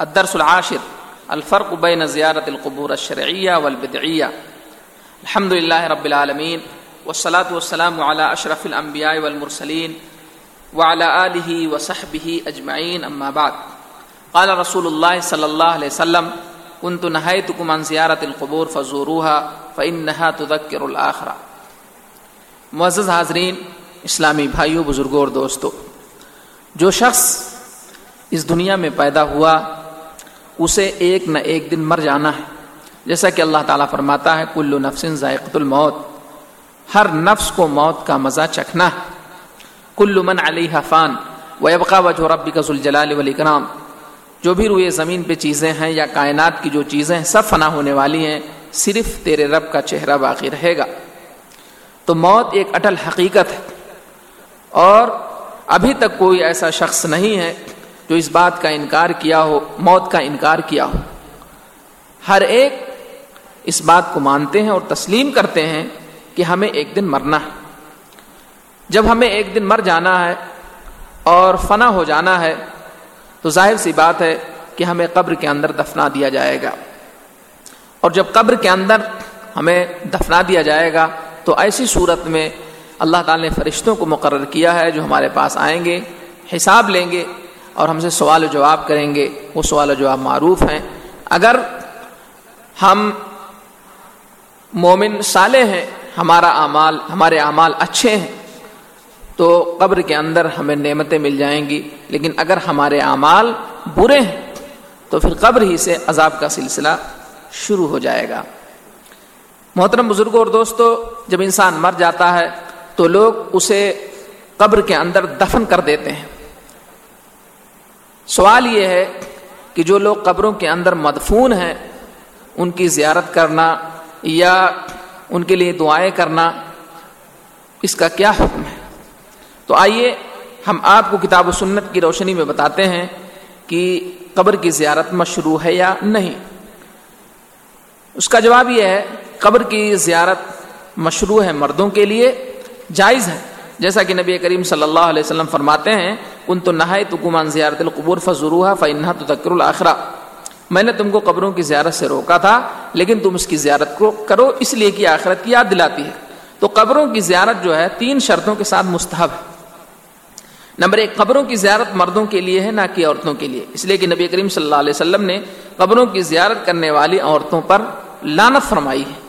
الدرس العاشر، الفرق بين زيارة القبور الشرعية والبدعية. الحمد لله رب العالمين والصلاة والسلام على أشرف الأنبياء والمرسلين وعلى آله وصحبه أجمعين أما بعد. قال رسول الله صلى الله عليه وسلم كنت نهيتكم عن زيارة القبور فزوروها فإنها تذكر الآخرة معزز حاضرین، اسلامی بھائیوں بزرگوں اور دوستوں جو شخص اس دنیا میں پیدا ہوا اسے ایک نہ ایک دن مر جانا ہے۔ جیسا کہ اللہ تعالیٰ فرماتا ہے، کل نفس ذائقۃ الموت۔ ہر نفس کو موت کا مزہ چکھنا ہے۔ کل من علی حفان و ابقا وجہ ربی کا ذوالجلال والاکرام۔ جو بھی روئے زمین پہ چیزیں ہیں یا کائنات کی جو چیزیں ہیں، سب فنا ہونے والی ہیں۔ صرف تیرے رب کا چہرہ باقی رہے گا۔ تو موت ایک اٹل حقیقت ہے۔ اور ابھی تک کوئی ایسا شخص نہیں ہے جو اس بات کا انکار کیا ہو، موت کا انکار کیا ہو۔ ہر ایک اس بات کو مانتے ہیں اور تسلیم کرتے ہیں کہ ہمیں ایک دن مرنا ہے۔ جب ہمیں ایک دن مر جانا ہے اور فنا ہو جانا ہے، تو ظاہر سی بات ہے کہ ہمیں قبر کے اندر دفنا دیا جائے گا۔ اور جب قبر کے اندر ہمیں دفنا دیا جائے گا، تو ایسی صورت میں اللہ تعالی نے فرشتوں کو مقرر کیا ہے جو ہمارے پاس آئیں گے، حساب لیں گے اور ہم سے سوال و جواب کریں گے، وہ سوال و جواب معروف ہیں۔ اگر ہم مومن صالح ہیں، ہمارا اعمال، ہمارے اعمال اچھے ہیں، تو قبر کے اندر ہمیں نعمتیں مل جائیں گی۔ لیکن اگر ہمارے اعمال برے ہیں، تو پھر قبر ہی سے عذاب کا سلسلہ شروع ہو جائے گا۔ محترم بزرگوں اور دوستوں، جب انسان مر جاتا ہے، تو لوگ اسے قبر کے اندر دفن کر دیتے ہیں۔ سوال یہ ہے کہ جو لوگ قبروں کے اندر مدفون ہیں، ان کی زیارت کرنا یا ان کے لیے دعائیں کرنا، اس کا کیا حکم ہے؟ تو آئیے ہم آپ کو کتاب و سنت کی روشنی میں بتاتے ہیں کہ قبر کی زیارت مشروع ہے یا نہیں۔ اس کا جواب یہ ہے، قبر کی زیارت مشروع ہے مردوں کے لیے، جائز ہے۔ جیسا کہ نبی کریم صلی اللہ علیہ وسلم فرماتے ہیں کن تو نہ تو گمان زیارت القبور فضروحا فنحا تو تکر الآخرہ میں نے تم کو قبروں کی زیارت سے روکا تھا، لیکن تم اس کی زیارت کو کرو، اس لیے کہ آخرت کی یاد دلاتی ہے۔ تو قبروں کی زیارت جو ہے، تین شرطوں کے ساتھ مستحب ہے۔ نمبر ایک، قبروں کی زیارت مردوں کے لیے ہے، نہ کہ عورتوں کے لیے۔ اس لیے کہ نبی کریم صلی اللہ علیہ وسلم نے قبروں کی زیارت کرنے والی عورتوں پر لانت فرمائی ہے۔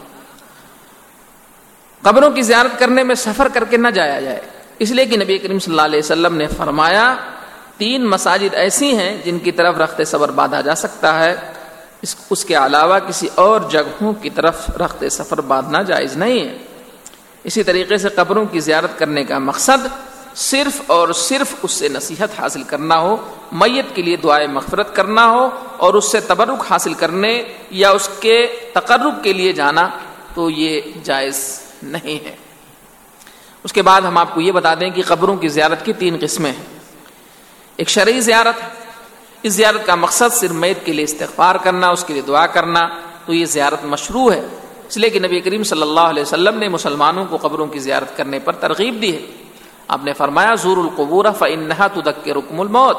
قبروں کی زیارت کرنے میں سفر کر کے نہ جایا جائے۔ اس لیے کہ نبی کریم صلی اللہ علیہ وسلم نے فرمایا، تین مساجد ایسی ہیں جن کی طرف رخت سفر باندھا جا سکتا ہے۔ اس اس کے علاوہ کسی اور جگہوں کی طرف رخت سفر باندھنا جائز نہیں ہے۔ اسی طریقے سے قبروں کی زیارت کرنے کا مقصد صرف اور صرف اس سے نصیحت حاصل کرنا ہو، میت کے لیے دعائیں مغفرت کرنا ہو اور اس سے تبرک حاصل کرنے یا اس کے تقرب کے لیے جانا تو یہ جائز نہیں ہے۔ اس کے بعد ہم آپ کو یہ بتا دیں کہ قبروں کی زیارت کی تین قسمیں ہیں۔ ایک شرعی زیارت ہے۔ اس زیارت کا مقصد صرف میت کے لیے استغفار کرنا، اس کے لیے دعا کرنا، تو یہ زیارت مشروع ہے۔ اس لیے کہ نبی کریم صلی اللہ علیہ وسلم نے مسلمانوں کو قبروں کی زیارت کرنے پر ترغیب دی ہے۔ آپ نے فرمایا، زور القبور فنحا تدک رکم الموت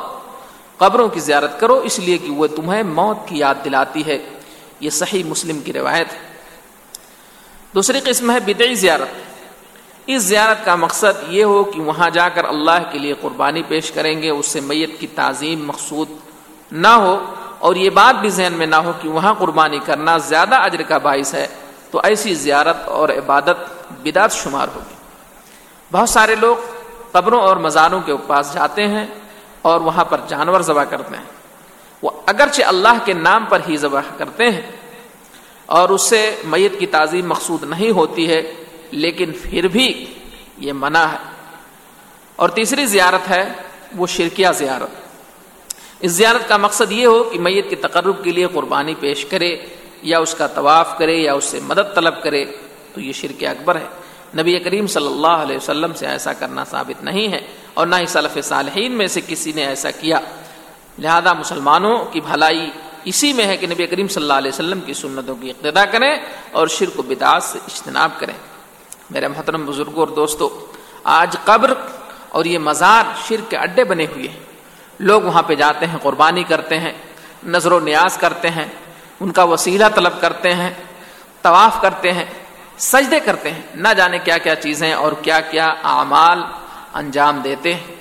قبروں کی زیارت کرو، اس لیے کہ وہ تمہیں موت کی یاد دلاتی ہے۔ یہ صحیح مسلم کی روایت ہے۔ دوسری قسم ہے بدعی زیارت۔ اس زیارت کا مقصد یہ ہو کہ وہاں جا کر اللہ کے لیے قربانی پیش کریں گے، اس سے میت کی تعظیم مقصود نہ ہو اور یہ بات بھی ذہن میں نہ ہو کہ وہاں قربانی کرنا زیادہ اجر کا باعث ہے، تو ایسی زیارت اور عبادت بدعت شمار ہوگی۔ بہت سارے لوگ قبروں اور مزاروں کے پاس جاتے ہیں اور وہاں پر جانور ذبح کرتے ہیں۔ وہ اگرچہ اللہ کے نام پر ہی ذبح کرتے ہیں اور اس سے میت کی تعظیم مقصود نہیں ہوتی ہے لیکن پھر بھی یہ منع ہے۔ اور تیسری زیارت ہے، وہ شرکیہ زیارت۔ اس زیارت کا مقصد یہ ہو کہ میت کے تقرب کے لیے قربانی پیش کرے، یا اس کا طواف کرے، یا اس سے مدد طلب کرے۔ تو یہ شرک اکبر ہے۔ نبی کریم صلی اللہ علیہ وسلم سے ایسا کرنا ثابت نہیں ہے، اور نہ ہی صلف صالحین میں سے کسی نے ایسا کیا۔ لہذا مسلمانوں کی بھلائی اسی میں ہے کہ نبی کریم صلی اللہ علیہ وسلم کی سنتوں کی اقتدا کریں اور شرک و بدعات سے اجتناب کریں۔ میرے محترم بزرگوں اور دوستوں، آج قبر اور یہ مزار شرک کے اڈے بنے ہوئے ہیں۔ لوگ وہاں پہ جاتے ہیں، قربانی کرتے ہیں، نظر و نیاز کرتے ہیں، ان کا وسیلہ طلب کرتے ہیں، طواف کرتے ہیں، سجدے کرتے ہیں۔ نہ جانے کیا کیا چیزیں اور کیا کیا اعمال انجام دیتے ہیں۔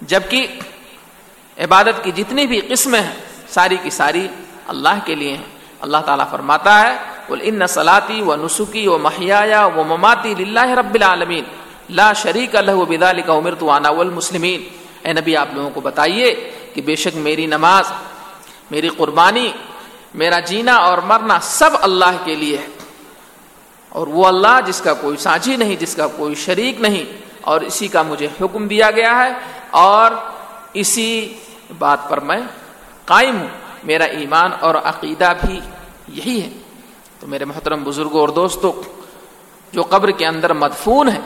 جبکہ عبادت کی جتنی بھی قسمیں ہیں، ساری کی ساری اللہ کے لیے ہیں۔ اللہ تعالیٰ فرماتا ہے ان نسلاتی و نسخی و محیا و مماتی اللہ رب العالمین لا شریک اللہ و بدا کا عمر تو آنا والمسلمین اے نبی، آپ لوگوں کو بتائیے کہ بے شک میری نماز، میری قربانی، میرا جینا اور مرنا سب اللہ کے لیے ہے۔ اور وہ اللہ جس کا کوئی سانچی نہیں، جس کا کوئی شریک نہیں۔ اور اسی کا مجھے حکم دیا گیا ہے۔ اور اسی بات پر میں قائم ہوں۔ میرا ایمان اور عقیدہ بھی یہی ہے۔ تو میرے محترم بزرگوں اور دوستوں، جو قبر کے اندر مدفون ہے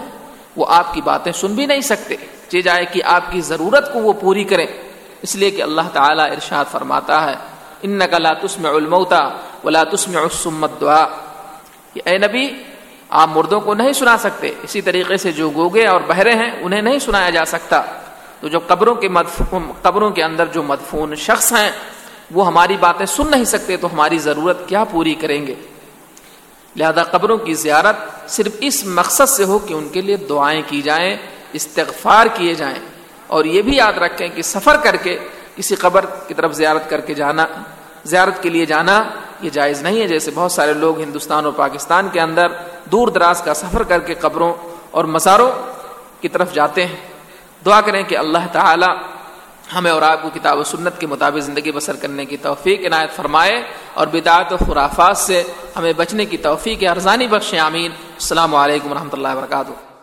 وہ آپ کی باتیں سن بھی نہیں سکتے۔ چی جائے کہ آپ کی ضرورت کو وہ پوری کریں۔ اس لیے کہ اللہ تعالیٰ ارشاد فرماتا ہے ان نقلا تسم الموتا ولا تسم السمت دعا اے نبی، آپ مردوں کو نہیں سنا سکتے۔ اسی طریقے سے جو گوگے اور بہرے ہیں، انہیں نہیں سنایا جا سکتا۔ تو جو قبروں کے مدفون، قبروں کے اندر جو مدفون شخص ہیں، وہ ہماری باتیں سن نہیں سکتے، تو ہماری ضرورت کیا پوری کریں گے؟ لہذا قبروں کی زیارت صرف اس مقصد سے ہو کہ ان کے لیے دعائیں کی جائیں، استغفار کیے جائیں۔ اور یہ بھی یاد رکھیں کہ سفر کر کے کسی قبر کی طرف زیارت کر کے جانا، زیارت کے لیے جانا یہ جائز نہیں ہے۔ جیسے بہت سارے لوگ ہندوستان اور پاکستان کے اندر دور دراز کا سفر کر کے قبروں اور مزاروں کی طرف جاتے ہیں۔ دعا کریں کہ اللہ تعالی ہمیں اور آپ کو کتاب و سنت کے مطابق زندگی بسر کرنے کی توفیق عنایت فرمائے اور بدعت و خرافات سے ہمیں بچنے کی توفیق ارزانی بخش آمین۔ السلام علیکم و رحمۃ اللہ وبرکاتہ۔